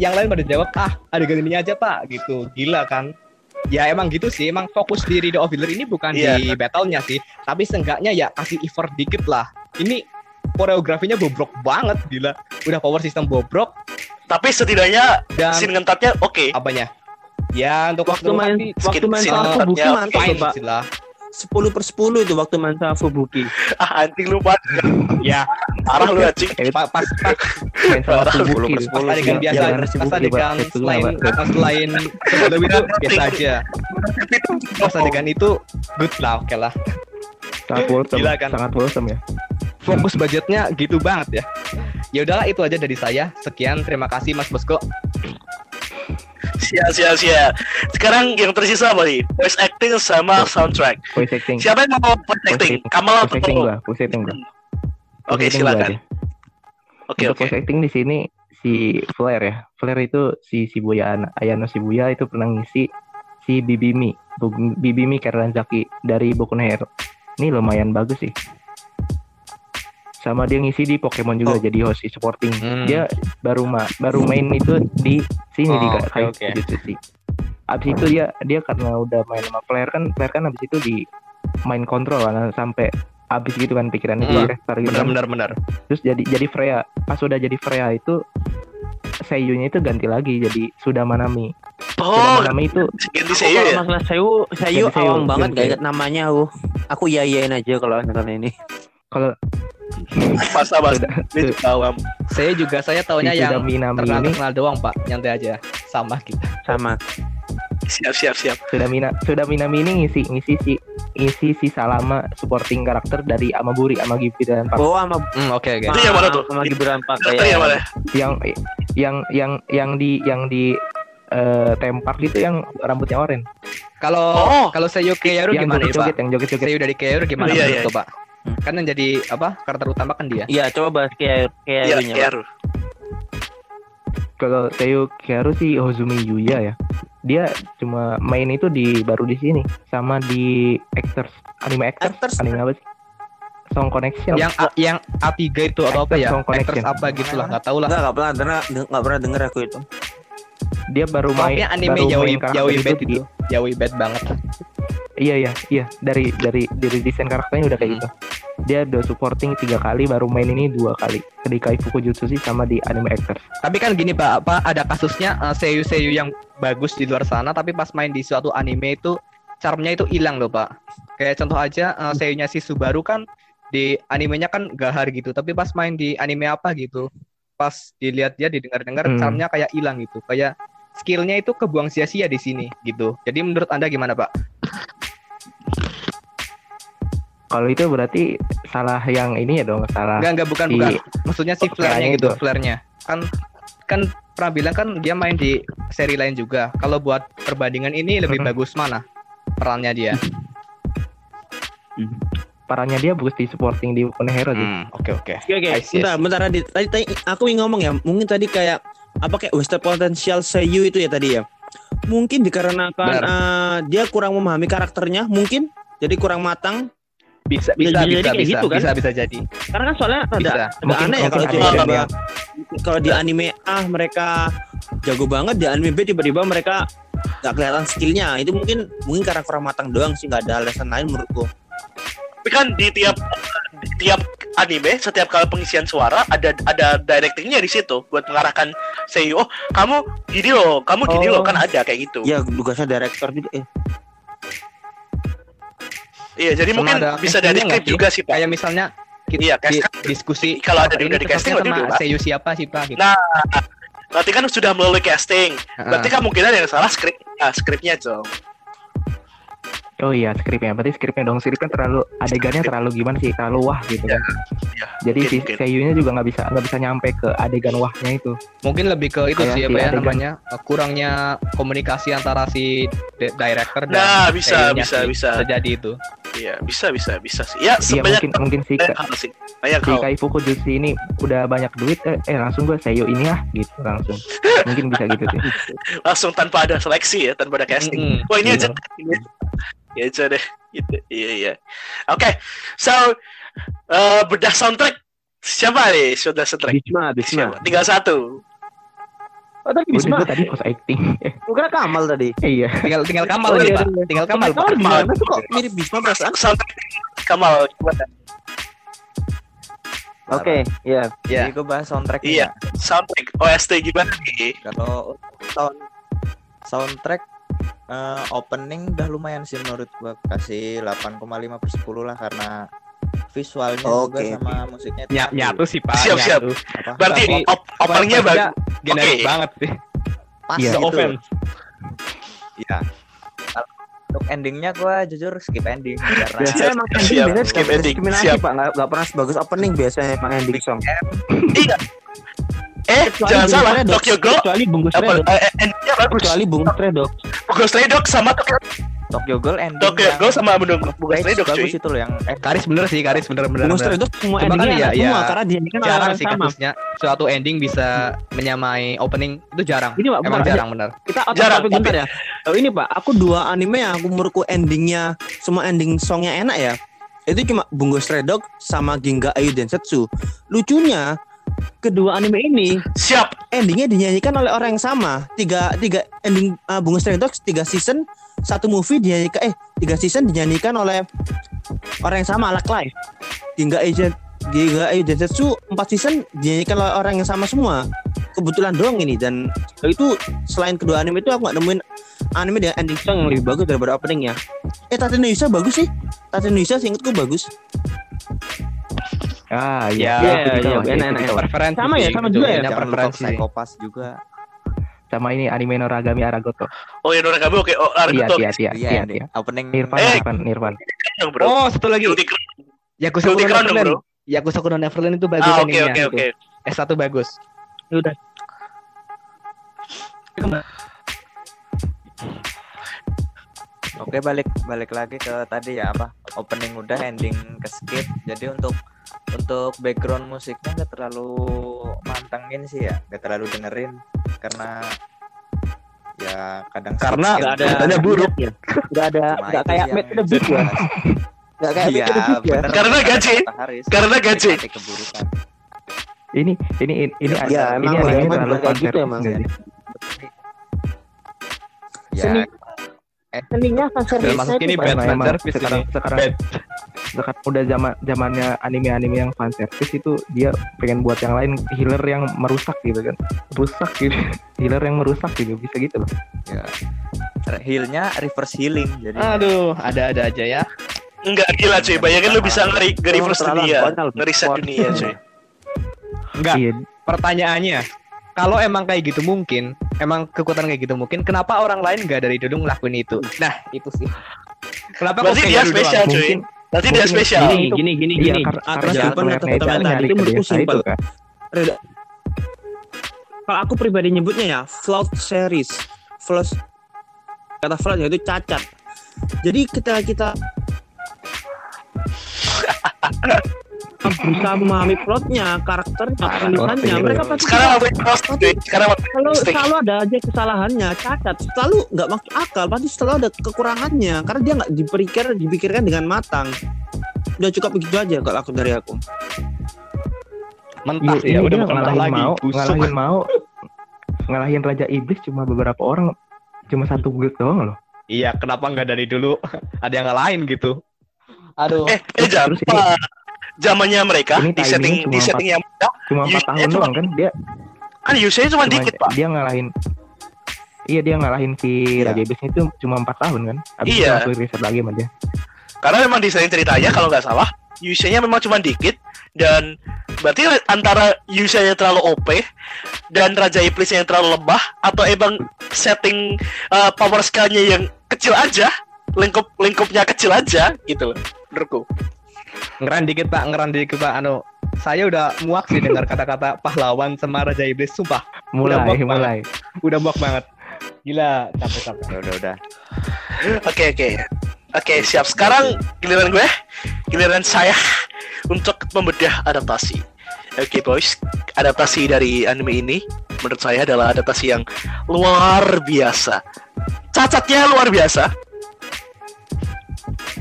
yang lain pada jawab ah adegan ini aja pak. Gitu. Gila kan? Ya emang gitu sih. Emang fokus di Rido of Healer ini bukan Iya. di battle-nya sih. Tapi seenggaknya ya kasih effort dikit lah. Ini koreografinya bobrok banget gila. Udah power system bobrok. Tapi setidaknya dan scene ngentatnya oke. apanya ya untuk Waktu main waktu waktu main sama Fubuki ya, mantap tuh, Pak. 10 per 10 itu waktu Waktu main sama Fubuki. Ah, anjing lu banget. ya Parah lu anjing. pas pas pas Main sama. Fubuki. pas adegan biasa pas Pak. adegan selain Pak. pas selain sebelum itu biasa aja pas adegan itu good lah oke lah Sangat wholesome. Gila kan? Sangat wholesome ya. fokus budgetnya gitu banget ya ya udahlah itu aja dari saya sekian terima kasih Mas Bosko Sia, sia, sia. Sekarang yang tersisa apa nih? Voice acting sama soundtrack. Voice acting. Siapa yang mau voice acting? acting. Kamal Voice atau acting gua, voice acting gua. Oke, Voice gua silakan. Oke, oke. voice acting di sini si Flare ya. Flare itu si Shibuya Ayano Shibuya itu pernah ngisi si Bibimi, Bibimi Zaki dari Boku no Hero. Ini lumayan bagus sih. Sama dia ngisi di Pokemon juga Oh. jadi host di supporting. Hmm. Dia baru ma baru main itu di sini di Oh, Ka- oke, Kai oke. Jujutsu sih. Abis itu dia dia karena udah main sama Flare kan Flare kan abis itu di main kontrol kan sampai abis gitu kan pikirannya Hmm, di restart gitu benar kan benar benar terus jadi jadi Freya pas udah jadi Freya itu seiyunya itu ganti lagi jadi sudah Manami Oh, sudah Manami itu ganti kalau ya? masalah Sayu, Sayu Jadi Sayu, awam banget gak inget namanya aku. Aku ya iyain aja kalau misalkan ini. Kalau Masa mas, ini juga awam. saya juga saya taunya yang terkenal ini terkenal doang pak nyantai aja sama kita Sama. Siap, siap, siap. sudah Mina sudah Minami ini ngisi ngisi si ngisi si Salama supporting karakter dari Amaguri Amagi dan Park Oh sama hmm, oke oke Itu yang mana tuh? Sama Gibran Pak Karakter yang mana? yang yang yang yang di yang di eh tempat gitu yang rambutnya oranye kalau Oh. kalau Seiyu Keiru yang gimana nih joget-joget pak yang joget-joget Seiyu dari Keiru gimana Iya, menurut iya. tuh, kan yang jadi apa karakter utama kan dia. Iya, coba bahas kayak kayak Iya, itunya, Pak. Kiaru. kalau Teo Kiaru sih Hozumi Yuya ya. Dia cuma main itu di baru di sini. Sama di Actors. Anime Actors, Actors. anime apa sih? Song Connection. Yang A- yang A3 itu atau apa ya? Song Connection. actors apa gitu lah nggak tahu lah. Enggak, enggak pernah denger, enggak pernah denger aku itu. dia baru main pokoknya anime baru yaoi main yaoi itu bad itu. Yaoi bad banget iya iya iya. Dari dari dari desain karakternya udah kayak Hmm. gitu. Dia udah supporting tiga kali baru main ini dua kali. Di Kaifuku Jutsu sih sama di anime Actors. Tapi kan gini pak apa ada kasusnya uh, seiyu seiyu yang bagus di luar sana tapi pas main di suatu anime itu charmnya itu hilang loh pak. Kayak contoh aja uh, seiyunya si Subaru kan di animenya kan gahar gitu tapi pas main di anime apa gitu pas dilihat dia didengar-dengar Hmm. charmnya kayak hilang gitu. Kayak skillnya itu kebuang sia-sia di sini gitu. Jadi menurut anda gimana pak kalau itu berarti salah yang ini ya dong salah Enggak enggak bukan si- bukan maksudnya si flare-nya gitu itu. flare-nya kan kan pernah bilang kan dia main di seri lain juga kalau buat perbandingan ini lebih Mhm. bagus mana perannya dia parahnya dia bagus di supporting di Boku no Hero sih Hmm, oke oke Oke Bentar, bentar. Tadi, tadi aku ingin ngomong ya. Mungkin tadi kayak apa kayak wasted potential Seiyu itu ya tadi ya. Mungkin dikarenakan Benar. eh, dia kurang memahami karakternya, mungkin jadi kurang matang. Bisa Bisa bisa jadi bisa bisa gitu kan? bisa bisa jadi. Karena kan soalnya ada, Bisa. ada Mungkin- aneh ya mungkin kalau ada tiba-tiba yang- kalau di anime A mereka jago banget di anime B tiba-tiba mereka nggak kelihatan skillnya itu mungkin mungkin karena kurang matang doang sih nggak ada alasan lain menurutku Tapi kan di tiap di tiap anime setiap kali pengisian suara ada ada directingnya di situ buat mengarahkan seiyu oh kamu gini loh kamu gini Oh. loh kan ada kayak gitu ya tugasnya director juga eh iya jadi Sama mungkin ada bisa dari klip juga sih pak. Kayak misalnya kita Iya, di, diskusi kalau ada udah di casting sama seiyu siapa sih Pak gitu. Nah, berarti kan sudah melalui casting. Berarti kemungkinan yang salah skrip ah, skripnya dong Oh iya skripnya, berarti skripnya dong skripnya terlalu adegannya terlalu gimana sih, terlalu wah gitu kan. iya, Jadi mungkin, si seiyunya juga nggak bisa nggak bisa nyampe ke adegan wahnya itu. Mungkin lebih ke itu Kayak sih si apa ya adegan. namanya eh, kurangnya komunikasi antara si di- director dan nah bisa bisa sih. bisa terjadi itu. iya bisa bisa bisa sih ya Iya mungkin mungkin si sih banyak si hal Kaifuku Jutsu ini udah banyak duit eh, eh langsung gue seiyu ini ah gitu langsung. Mungkin bisa gitu sih. langsung tanpa ada seleksi ya tanpa ada casting Mm-mm. Wah ini aja, ya aja deh, gitu. Iya iya. Oke, so eh, bedah soundtrack siapa nih sudah soundtrack? Bisma, Bisma. Siapa? Tinggal satu. Oh, tadi Udah Bisma. gue tadi voice acting. Kira Kamal tadi. iya. Tinggal tinggal Kamal Oh, iya, Pak. iya. Tinggal Kamal Pak. Kamal gimana tuh kok mirip Bisma perasaan Soundtrack Kamal gimana? Oke, ya. Ya. Jadi gue bahas soundtrack Iya. Soundtrack OST gimana nih? Kalau sound soundtrack eh, opening udah lumayan sih menurut gua kasih 8,5 per 10 lah karena visualnya juga Oke, sama musiknya itu Ny satu. nyatu sih Pak. Siap, siap. nyatu. Apa? Berarti Tapi- op openingnya bagus. Generik Oke. banget sih. Pas Iya. No gitu. offense. Iya. Kalau Untuk endingnya gua jujur skip ending karena Biasanya emang ending Siap, biasanya skip ending. Siap. Pak. Nggak, nggak pernah sebagus opening biasanya emang ending song. Eh, jangan salah, Tokyo Ghoul Kecuali Bungkus apa Dogs. eh, eh, endingnya bagus. Kecuali Bungkus. Tokyo Stray Dogs sama Tokyo Tokyo Ghoul ending Tokyo Ghoul sama Bungkus Dogs cuy. bagus itu loh yang eh Karis bener sih, Karis bener bener. Bungkus Dogs semua Cuma endingnya ya- enak semua ya, karena dia kan jarang sih sama kasusnya suatu ending bisa menyamai opening itu jarang. ini pak Emang bentar, jarang bener. kita Jarang, topic bentar ya Oh, ini pak aku dua anime yang aku menurutku endingnya semua ending songnya enak ya itu cuma Bungo Stray Dog sama Ginga Ayu Densetsu lucunya kedua anime ini. Siap. endingnya dinyanyikan oleh orang yang sama. Tiga tiga ending uh, Bunga Stray Dogs tiga season satu movie dinyanyikan eh tiga season dinyanyikan oleh orang yang sama alat live Ginga Ayu Ginga Ayu Densetsu empat season dinyanyikan oleh orang yang sama semua. Kebetulan doang ini dan itu selain kedua anime itu aku nggak nemuin anime dengan ending song yang lebih bagus daripada openingnya. Eh Tate no Yusa bagus sih. Tate no Yusa seingatku bagus Ah Ya, iya. iya, iya, enak, enak. gitu. Preferensi Sama ya, sama juga ya? preferensi. Psychopass juga. Sama ini anime Noragami Aragoto. Oh ya Noragami oke. Oh Iya, Naruto iya, iya, Iya, iya, iya. Opening Nirvan, Eh. Nirvan, Nirvan. Oh, satu lagi. Crown dong, Neverland. bro. Yakuza Kuno Neverland itu bagus Ah, oke oke oke. S1 bagus. udah Oke balik balik lagi ke tadi ya apa opening udah ending ke skip jadi untuk untuk background musiknya nggak terlalu mantengin sih ya nggak terlalu dengerin karena ya kadang Karena nggak ada-. Katanya buruk ya. Nggak ada, Nah, nggak kayak yang in the Beat ya. Nggak kayak Iya, the Beat ya. bener. Karena gaji. Karena gaji. keburukan Ini ini ini ini Ya, ini emang anime emang terlalu kayak gitu fanservice emang. ya Seni- Seninya fan Termasuk service ini bad fan emang service sekarang ini. sekarang Sekarang udah zaman zamannya anime-anime yang fan service itu dia pengen buat yang lain healer yang merusak gitu kan rusak gitu healer yang merusak gitu bisa gitu loh ya healnya reverse healing jadi Aduh, ada-ada aja ya. Enggak gila cuy. Bayangin lu bisa ngeri terlalu dunia, ngeriset dunia cuy. Enggak, iya pertanyaannya. Kalau emang kayak gitu mungkin, emang kekuatan kayak gitu mungkin, kenapa orang lain nggak dari dulu ngelakuin itu? Nah, itu sih. Kenapa kok Berarti dia spesial doang? cuy. mungkin Berarti dia spesial. gini gini gini gini kar- atas karena jawaban jalan atas itu pertanyaan tadi itu menurutku simpel. Kalau aku pribadi nyebutnya ya flawed series. Flawed kata flawed itu cacat. Jadi ketika kita berusaha memahami plotnya, karakternya, penulisannya, ngerti. mereka pasti Sekarang cuy. Sekarang waktu selalu, ada aja kesalahannya, cacat, selalu nggak masuk akal, pasti selalu ada kekurangannya karena dia nggak dipikir dipikirkan dengan matang. udah cukup begitu aja kalau aku dari aku Mentah Iya, sih ya, ini udah dia bukan mentah ngalahin lagi. mau, Busuk. ngalahin mau, ngalahin Raja Iblis cuma beberapa orang, cuma satu guild doang loh. Iya, kenapa nggak dari dulu ada yang lain gitu? Aduh. Eh, eh ini- zamannya mereka Ini di setting di cuma setting yang mudah Cuma empat tahun cuma- doang kan dia, kan usage cuma cuma dikit pak dia ngalahin. Iya dia ngalahin si Iya. Raja Iblis itu cuma empat tahun kan. Abis Iya. itu riset lagi sama dia. karena memang di setting ceritanya kalau nggak salah usage-nya memang cuma dikit dan berarti antara usage-nya terlalu OP dan Raja Iblisnya yang terlalu lemah atau emang setting uh, power scale-nya yang kecil aja lingkup lingkupnya kecil aja gitu loh menurutku Ngeran dikit pak, ngeran dikit pak. Anu, saya udah muak sih dengar kata-kata pahlawan sama Raja Iblis. Sumpah, Mulai, muak banget. mulai. udah muak banget. Gila, capek-capek. Ya udah udah. Oke oke oke siap sekarang giliran gue giliran saya untuk membedah adaptasi. Oke boys adaptasi dari anime ini menurut saya adalah adaptasi yang luar biasa. Cacatnya luar biasa.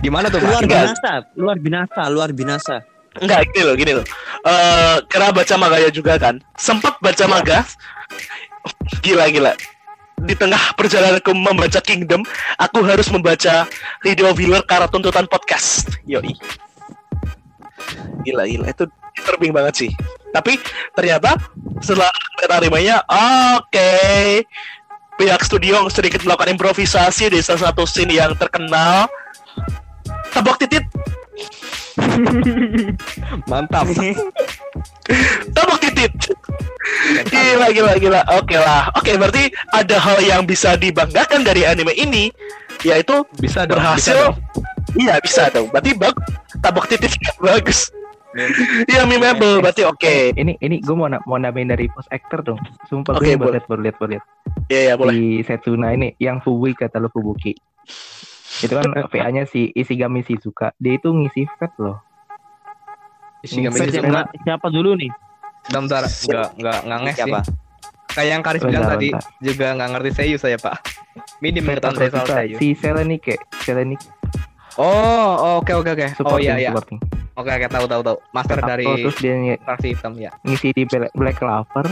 Gimana tuh pak? luar binasa luar binasa luar binasa Enggak gini loh gini loh. Eh karena baca maganya juga kan. Sempat baca maga. Gila gila. Di tengah perjalananku membaca Kingdom, aku harus membaca Video Viewer karena tuntutan podcast. Yoi. Gila gila itu disturbing banget sih. Tapi ternyata setelah animenya, oke. Pihak studio sedikit melakukan improvisasi di salah satu scene yang terkenal. Tebak titit Mantap. Tabok titit. Gila gila gila. Oke lah. Oke berarti ada hal yang bisa dibanggakan dari anime ini yaitu Bisa dong. bisa berhasil. dong. Iya bisa dong. Berarti bagus. Tabok titit bagus. Iya memeable berarti oke. Ini ini gue mau na- mau nambahin dari post actor dong. Sumpah Oke, gue boleh. liat baru liat baru liat. Iya iya boleh. Di Setsuna ini yang Fubui kata lu Fubuki. Itu kan VA-nya si Isigami Shizuka. Dia itu ngisi vet loh. Yang Shizuka. mana- siapa dulu nih Bentar, bentar. Enggak, enggak, enggak nges sih. Siapa? Kayak yang Karis bilang Bentar, tadi, bentar. juga nggak ngerti Seiyu saya pak. Minim pengetahuan saya soal. Seiyu. Si Selenike, Selenike Oh, oke oke oke. Oh iya iya. supporting. Oke oke tahu tahu tahu. Master dari terus dia fraksi hitam ya. ngisi di Black, Black Clover,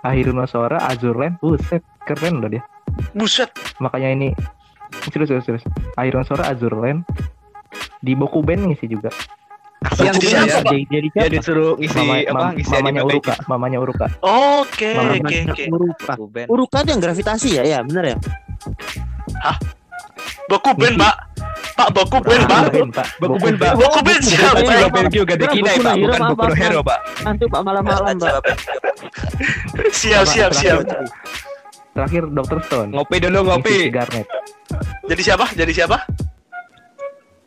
Ahiruno Sora, Azurland, buset, keren loh dia. Buset. Makanya ini serius serius serius. Ahiruno Sora, Azurland, di Boku Ben ngisi juga. Kasihan Jadi siapa, ya. Jadi, jadi Dia siapa disuruh ngisi Mama, apa? mam- Ngisi mamanya anime Uruka, mamanya Uruka. Oke oke oke. Uruka. Uruka itu yang gravitasi ya ya bener ya Boku Ben pak. Pak Boku Ben Boku pak. Boku Ben, Pak. Boku Ben siapa? Ben. Boku Ben juga Dekina ya, Pak, bukan Boku no Hero. Pak. nanti pak malam-malam pak. Siap siap siap. Terakhir Dr. Stone. Ngopi dulu, ngopi. Garnet. Jadi siapa? Jadi siapa?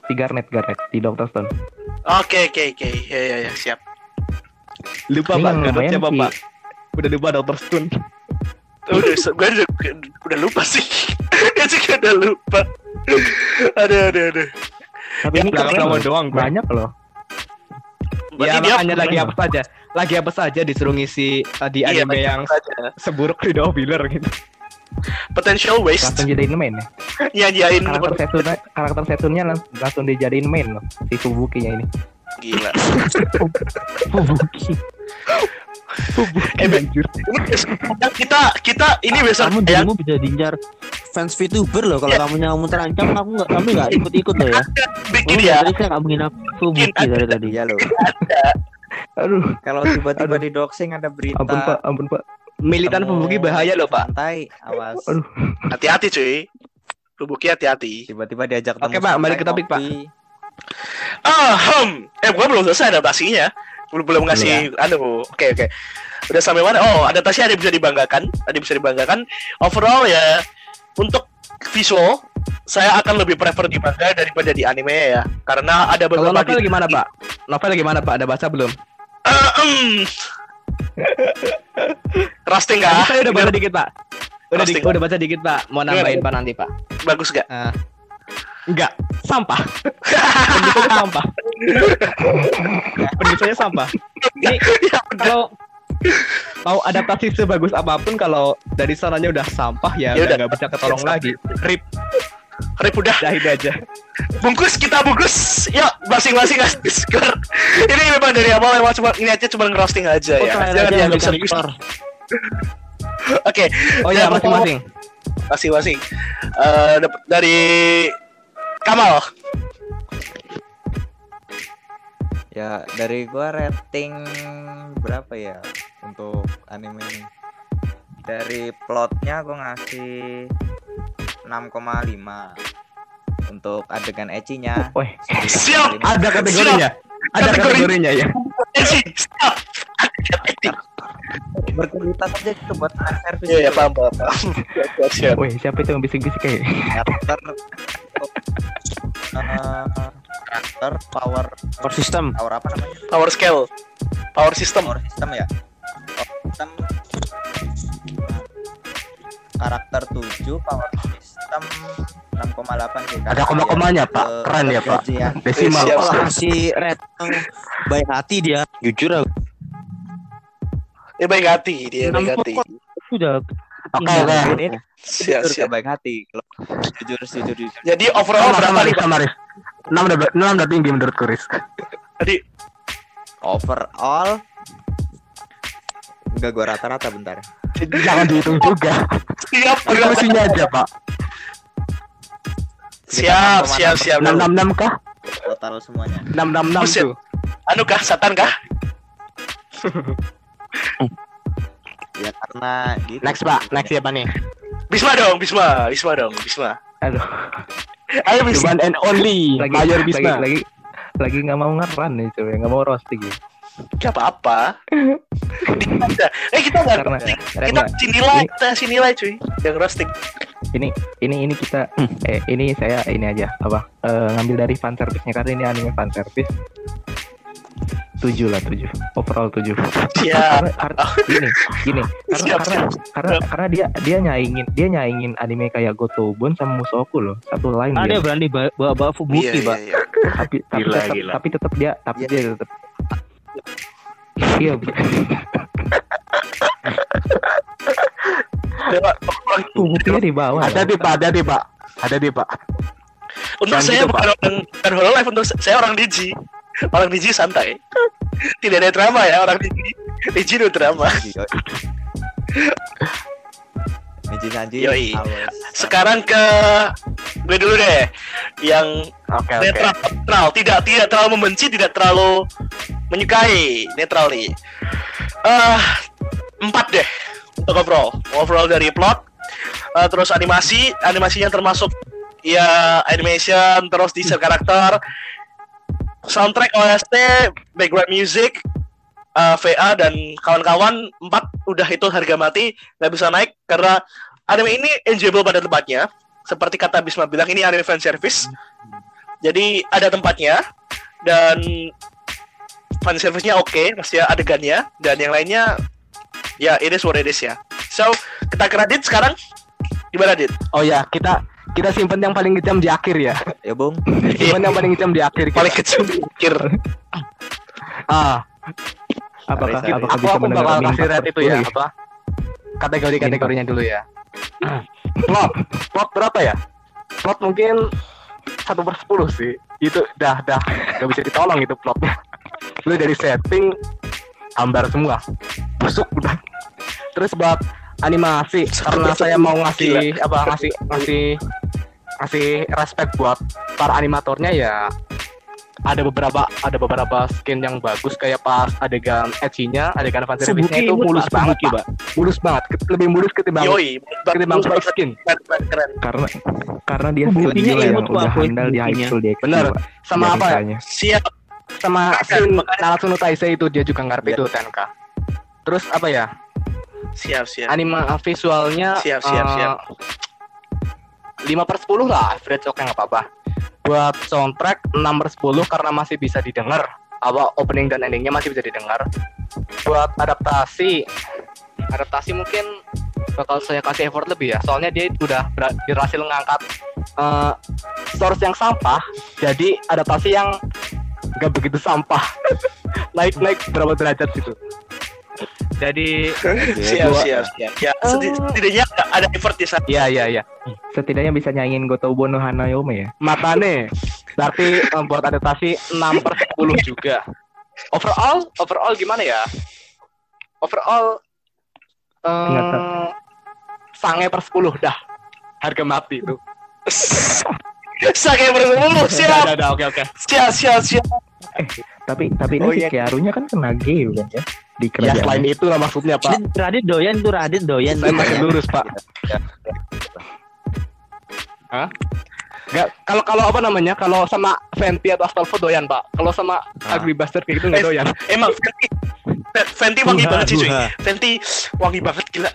Si Garnet, Garnet di Dr. Stone. Oke oke oke. Ya ya ya siap. Lupa, Ini Pak. lumayan siapa. Pak? Udah lupa Dr. Stone. udah gue udah, udah lupa sih ya juga udah lupa aduh aduh aduh Tapi ini Belakang keren doang, Pak. Banyak loh. Berarti Ya, dia makanya lagi apa saja. Lagi apa saja disuruh ngisi uh, di Iya, anime yang saja. seburuk Rido Wheeler gitu. Potential waste Langsung jadiin main ya. nyanyain Karakter Setsunnya, karakter Setsunnya lang- langsung dijadiin main loh. Si Fubuki-nya ini. gila Fubuki. eh ini besok kita kita ini besok kamu ya dirimu bisa diincar fans VTuber loh kalau kamu kamu terancam kamu nggak kamu nggak ikut-ikut loh ya bikin Oh, ya tadi saya nggak menghina Fubuki dari tadi Iya loh. Aduh, Kalau tiba-tiba di doxing ada berita ampun Pak, ampun Pak. Militan Kamu Fubuki bahaya loh, Pak. santai, awas. Aduh. hati-hati cuy Fubuki hati-hati Tiba-tiba diajak Oke, Pak, balik ke topik, Pak. ah hmm. eh gua belum selesai adaptasinya belum belum ngasih anu oke oke udah sampai mana oh adaptasi ada yang bisa dibanggakan ada yang bisa dibanggakan overall ya untuk visual saya akan lebih prefer di manga daripada di anime ya karena ada Kalau beberapa novel gimana, Pak? Novel gimana, Pak? Ada baca belum? Tadi nggak? saya udah baca dikit, Pak. Udah di, udah baca dikit, Pak. Mau nambahin Pak nanti, Pak. Bagus gak? Ah. Enggak, sampah. Penulisannya sampah. Penulisannya sampah. Ini kalau mau adaptasi sebagus apa pun kalau dari sananya udah sampah ya, Ya udah. nggak bisa ketolong lagi. Rip. Rip udah. Dah itu aja. Bungkus kita bungkus. Yuk masing-masing ngasih skor. ini memang dari awal emang cuma ini aja cuma ngerosting aja Oh, ya. Jangan diambil serius. Oke, Oh ya Dan masing-masing. masing-masing. Eh, dap- dari Kamal. Ya dari gua rating berapa ya untuk anime ini? Dari plotnya gua ngasih 6,5 untuk adegan ecinya. Woi, Siap. Ada kategorinya. Ada Kategori. kategorinya ya. Eci, stop. Berkualitas aja itu buat service. Iya, ya, paham, paham. Siap, siap. woi siapa itu yang bisik-bisik kayak? karakter karakter power Power system. power apa namanya Power scale. Power system. power system ya power system karakter 7 power system 6,8 sih Ada koma-komanya, Pak. Ke- Keren ya, Pak. ya. Desimal. Siap. Kasih red baik hati dia. Jujur aku. Dia baik hati, dia baik hati. Sudah. Oke, oke. Siap, siap. baik hati kalau jujur jujur jujur Jadi overall Sama berapa nih, sama Riz. 6 udah 6 udah tinggi menurut Kuris. Tadi overall enggak gua rata-rata bentar Jangan dihitung juga. siap, Kursinya aja, Pak. siap, siap, siap. 666 kah? total semuanya 666 Buset. tuh. Anu kah, satan kah? ya karena gitu Next, Pak. Next siapa nih? Bisma dong, Bisma, Bisma dong, Bisma. Aduh, Ayo Bisma. one and only lagi Mayor lagi Bisma. lagi lagi nggak mau ngeran nih coy, nggak mau roasting ya. Gak apa-apa. eh kita nggak Karena roasting. kita kasih nilai, kita kasih nilai cuy. Yang roasting. ini ini ini kita eh ini saya ini aja apa eh, ngambil dari fan service-nya karena ini anime fan service tujuh lah tujuh overall tujuh Siap. karena, karena gini gini karena Siap, karena, siap. karena karena dia dia nyaingin dia nyaingin anime kayak Gotobon sama Musoku loh satu line Ah, dia berani bawa bawa, Fubuki, Iya, Pak. iya, iya. tapi tapi Gila, tetap gila. tapi tetap dia tapi Iya. dia tetap iya Coba, Fubukinya di bawah Ada di Pak, ada di Pak. Ada di Pak. Untuk Jangan saya gitu, bukan orang bukan Hololive, untuk saya orang Digi. Orang Digi santai. Tidak ada drama ya orang Digi. Digi itu drama. Niji Sanji Yoi. Sekarang ke gue dulu deh. Yang Oke, oke. netral, netral, tidak tidak terlalu membenci, tidak terlalu menyukai, netral nih. Eh empat deh untuk overall, overall dari plot, eh, terus animasi, animasinya termasuk ya animation, terus desain karakter, soundtrack OST, background music, eh, VA dan kawan-kawan empat udah itu harga mati nggak bisa naik karena anime ini enjoyable pada tempatnya. Seperti kata Bisma bilang ini anime fan service. Jadi ada tempatnya dan fan service-nya oke maksudnya adegannya dan yang lainnya ya it is what it is ya. So kita ke Radit sekarang. Gimana Dit? Oh ya, kita kita simpen yang paling kejam di akhir ya. ya bung. Simpen yang paling kejam di akhir. paling kecil mikir Ah, apakah Sorry, sorry. apakah aku bisa aku mendengar bakal kasih red itu ya apa? Kategori-kategorinya dulu ya. plot, plot berapa ya? Plot mungkin satu per sepuluh sih. Itu dah dah gak bisa ditolong itu plotnya. Lu dari setting hambar semua, busuk udah. Terus buat animasi karena saya mau ngasih apa ngasih ngasih ngasih respect buat para animatornya ya ada beberapa ada beberapa skin yang bagus kayak pas adegan edgy-nya adegan fan service-nya itu mulus banget Pak. mulus banget lebih mulus ketimbang yoi ketimbang spike skin. Keren, keren, keren. karena karena dia skill yang imut, Pak, udah handal di high school di XP, Bener. Pak. sama apa ya? siap. Sama scene Naruto no Taisei itu dia juga ngarep itu TNK terus apa ya? Siap siap. Anima visualnya Siap, siap, eh, siap. 5 per 10 lah average oke nggak apa-apa buat soundtrack 6 per 10 karena masih bisa didengar. Apa opening dan endingnya masih bisa didengar. Buat adaptasi adaptasi mungkin bakal saya kasih effort lebih ya. Soalnya dia udah ber- berhasil ngangkat eh, source yang sampah. Jadi adaptasi yang nggak begitu sampah. Naik naik berapa derajat gitu Jadi siap siap siap ya seti- setidaknya ada effort di sana ya ya ya. Setidaknya bisa nyanyiin Gotobo no Hanayome ya. Matane berarti membuat adaptasi 6 per 10 juga. Overall, overall gimana ya? Overall eh sange per 10 dah. Harga mati itu. Sakit bersepuluh siap udah, udah, oke oke. siap siap siap Tapi tapi ini Oh, si iya. Kiarunya kan kena G bukan ya? Di Ya kerajaan. selain itu lah maksudnya Pak. Radit doyan tuh Radit doyan. Saya masih lurus Pak. Hah? Gak, kalau kalau apa namanya? Kalau sama Fenty atau Astolfo doyan Pak. Kalau sama Ah. Bastard kayak gitu nggak Eh, doyan. emang Fenty Fenty wangi banget sih cuy. Fenty wangi banget gila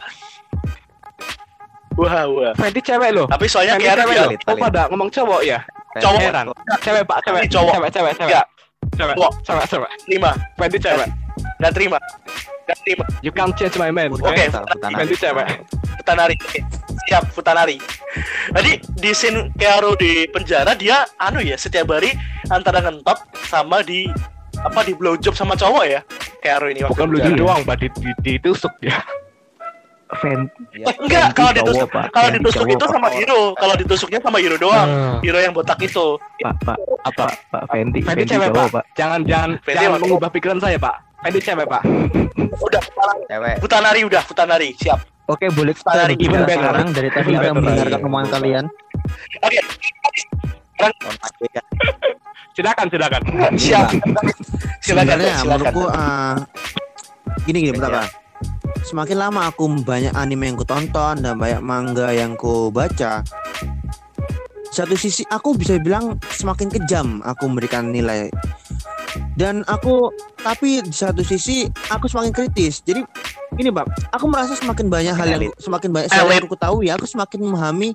wah wah Fenty cewek loh. tapi soalnya Fenty kayak cewek loh. Oh pada ngomong cowok ya? Cowok. Heran. Cewek Pak, cewek. Cowok. Cewek, cewek, cewek. Ya. Cewek, Cowok. cewek, cewek. terima Fenty cewek. dan terima dan terima You can't change my man. Oke, Okay? Futanari. Fenty cewek. Futanari Oke. siap Futanari jadi di scene Kearo di penjara dia anu ya setiap hari antara ngentop sama di apa di blowjob sama cowok ya Kearo ini waktu Bukan di penjara. doang, Pak. Di, di, ditusuk ya. Fan Ya, Eh, enggak kalau ditusuk cowok, Pak. kalau Fenty ditusuk cowok, itu Pak. sama hero kalau ditusuknya sama hero doang Hmm. hero yang botak itu Pak Pak Apa? Pak Pak Fenty Fenty cewek, cowok Pak. Pak. Jangan jangan Fenty jangan mengubah pikiran saya, Pak. Fenty cewek, Pak. udah cewek Futanari udah Futanari siap Oke, boleh even better. sekarang dari tadi kita mendengarkan omongan kalian. oke Silakan, silakan. siap silakan Sebenarnya silakan menurutku eh, gini gini bentar Kak. Semakin lama aku banyak anime yang ku tonton dan banyak manga yang ku baca, satu sisi aku bisa bilang semakin kejam aku memberikan nilai. Dan aku tapi di satu sisi aku semakin kritis. Jadi ini Pak, aku merasa semakin banyak hal yang semakin banyak hal yang aku ketahui, aku semakin memahami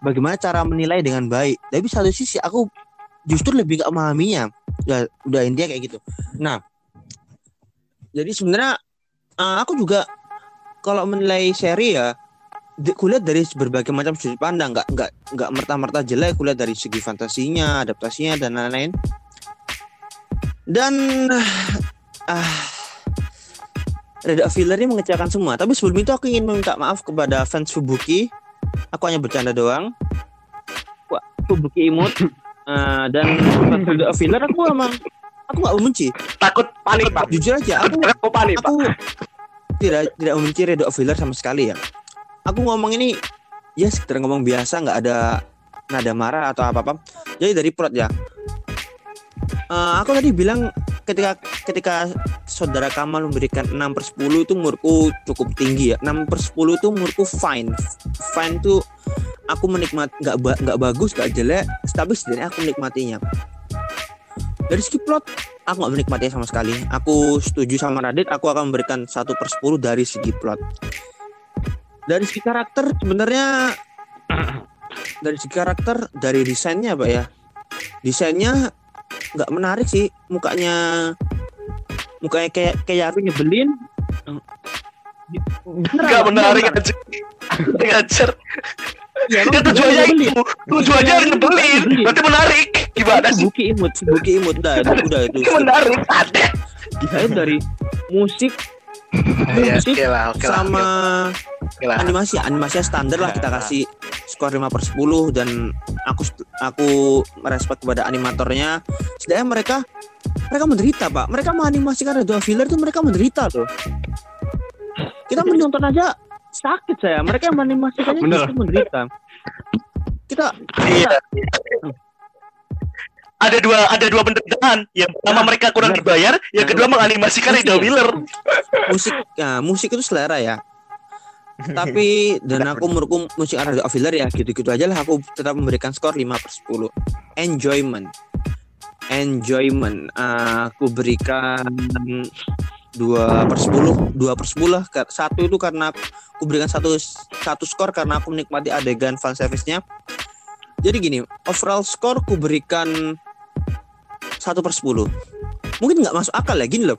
bagaimana cara menilai dengan baik. Tapi satu sisi aku justru lebih gak memahaminya. Udah, udah intinya kayak gitu. Nah, jadi sebenarnya eh, aku juga kalau menilai seri ya kulihat dari berbagai macam sudut pandang. Nggak nggak nggak merta-merta jelek kulihat dari segi fantasinya adaptasinya dan lain-lain. Dan ah rada fillernya mengecewakan semua. Tapi sebelum itu aku ingin meminta maaf kepada fans Fubuki. Aku hanya bercanda doang. Wah, Fubuki imut. Eh, dan fans rada filler aku emang aku nggak membenci takut panik pak. Jujur aja aku Kok panik, Pak? Tidak tidak membenci Redo Filler sama sekali ya. Aku ngomong ini ya sekedar ngomong biasa nggak ada nada marah atau apa apa. Jadi dari plot ya. Eh, aku tadi bilang ketika ketika saudara Kamal memberikan 6 per 10 itu menurutku cukup tinggi ya. 6 per 10 itu menurutku fine. Fine tuh aku menikmati nggak ba- nggak bagus nggak jelek tapi setidaknya aku menikmatinya. Dari segi plot aku nggak menikmatinya sama sekali. Aku setuju sama Radit. Aku akan memberikan satu per 10 dari segi plot. Dari segi karakter sebenarnya dari segi karakter dari desainnya pak ya. Desainnya nggak menarik sih. Mukanya mukanya kayak kayak aku nyebelin. Nggak menarik aja ngajar Iya, itu emang tujuannya itu. tujuannya Nyebelin. nyebelin berarti menarik. Gimana sih? Buki imut, buki imut. Udah udah itu. menarik. Ada. Desain dari musik. Ya musik oke lah oke lah sama oke lah. Animasi. Animasinya standar lah kita kasih skor 5 per 10 dan aku aku merespek kepada animatornya. Sedangkan mereka mereka menderita pak. Mereka menganimasikan Red Filler itu mereka menderita loh. Kita menonton aja sakit saya mereka yang menganimasikannya Bener. justru menderita kita Iya. Ada dua ada dua penderitaan. Yang pertama mereka kurang benar. dibayar, yang kedua menganimasikan ya? Wheeler. musik ya musik itu selera ya tapi dan aku menurutku musik Radio Filler ya gitu-gitu aja lah aku tetap memberikan skor 5 per 10 enjoyment enjoyment Ah, aku berikan 2 per 10 2 per 10 lah. Kar- satu itu karena aku berikan satu satu skor karena aku menikmati adegan fan service-nya. Jadi gini overall skor aku berikan 1 per 10 mungkin nggak masuk akal ya gini loh.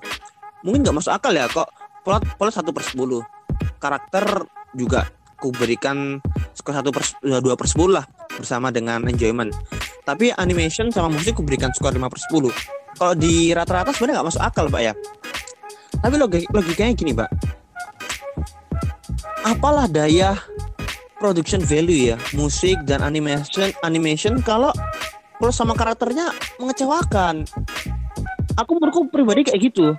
Mungkin nggak masuk akal ya kok plot plot 1 per 10 karakter juga aku berikan skor 1 per 2 per 10 lah bersama dengan enjoyment. Tapi animation sama musik aku berikan skor 5 per 10 kalau di rata-rata sebenarnya nggak masuk akal pak ya Tapi logik logikanya gini, Pak. Apalah daya production value ya, musik dan animation animation kalau kalau sama karakternya mengecewakan. Aku menurutku pribadi kayak gitu.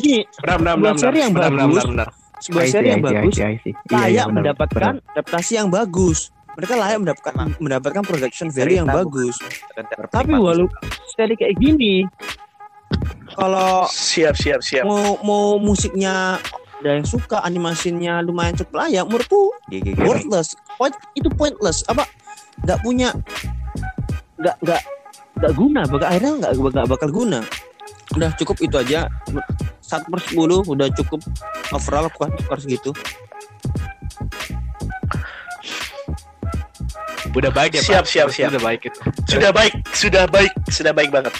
Gini, Benar benar Buat seri yang benar, benar, bagus, benar, benar. sebuah seri yang bagus. Iya, layak iya, benar, mendapatkan adaptasi yang bagus. Mereka layak mendapatkan mendapatkan production value yang bagus. Tapi walaupun seri kayak gini, kalau Siap, siap, siap. mau mau musiknya ada yang suka animasinya lumayan cukup layak menurutku worthless point itu pointless apa nggak punya nggak nggak nggak guna bakal akhirnya nggak nggak bakal guna udah cukup itu aja satu per sepuluh udah cukup overall aku harus gitu Udah baik ya, Siap, Pak. siap, siap. Udah baik itu. Sudah baik, sudah baik, sudah baik banget.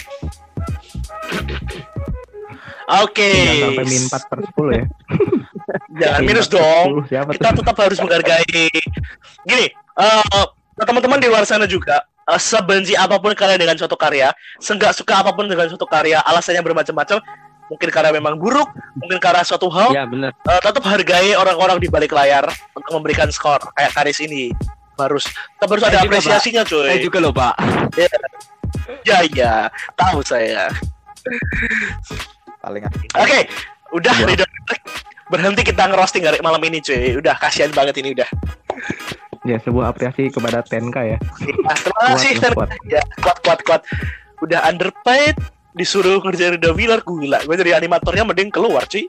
Oke. Jangan sampai min 4 per 10 ya. Jangan Min minus 4 per dong. 10, Siapa Kita tuh? tetap harus menghargai. Gini, eh teman-teman di luar sana juga eh, sebenci apa pun kalian dengan suatu karya, seenggak suka apa pun dengan suatu karya, alasannya bermacam-macam. Mungkin karena memang buruk, mungkin karena suatu hal, ya benar eh, tetap hargai orang-orang di balik layar untuk memberikan skor kayak Karis ini. Harus tetap harus ada Saya juga, apresiasinya, Saya cuy. juga loh, Pak. Ya, ya, tahu saya. Paling Oke, udah Wah. Ridho. berhenti kita ngerosting hari malam ini cuy. Udah kasihan banget ini udah. Ya, sebuah apresiasi kepada TNK ya. Nah, terima kasih kuat, kuat. ya kuat kuat kuat. Udah underpaid disuruh ngerjain Ridho Wheeler gila. Gue jadi animatornya mending keluar cuy.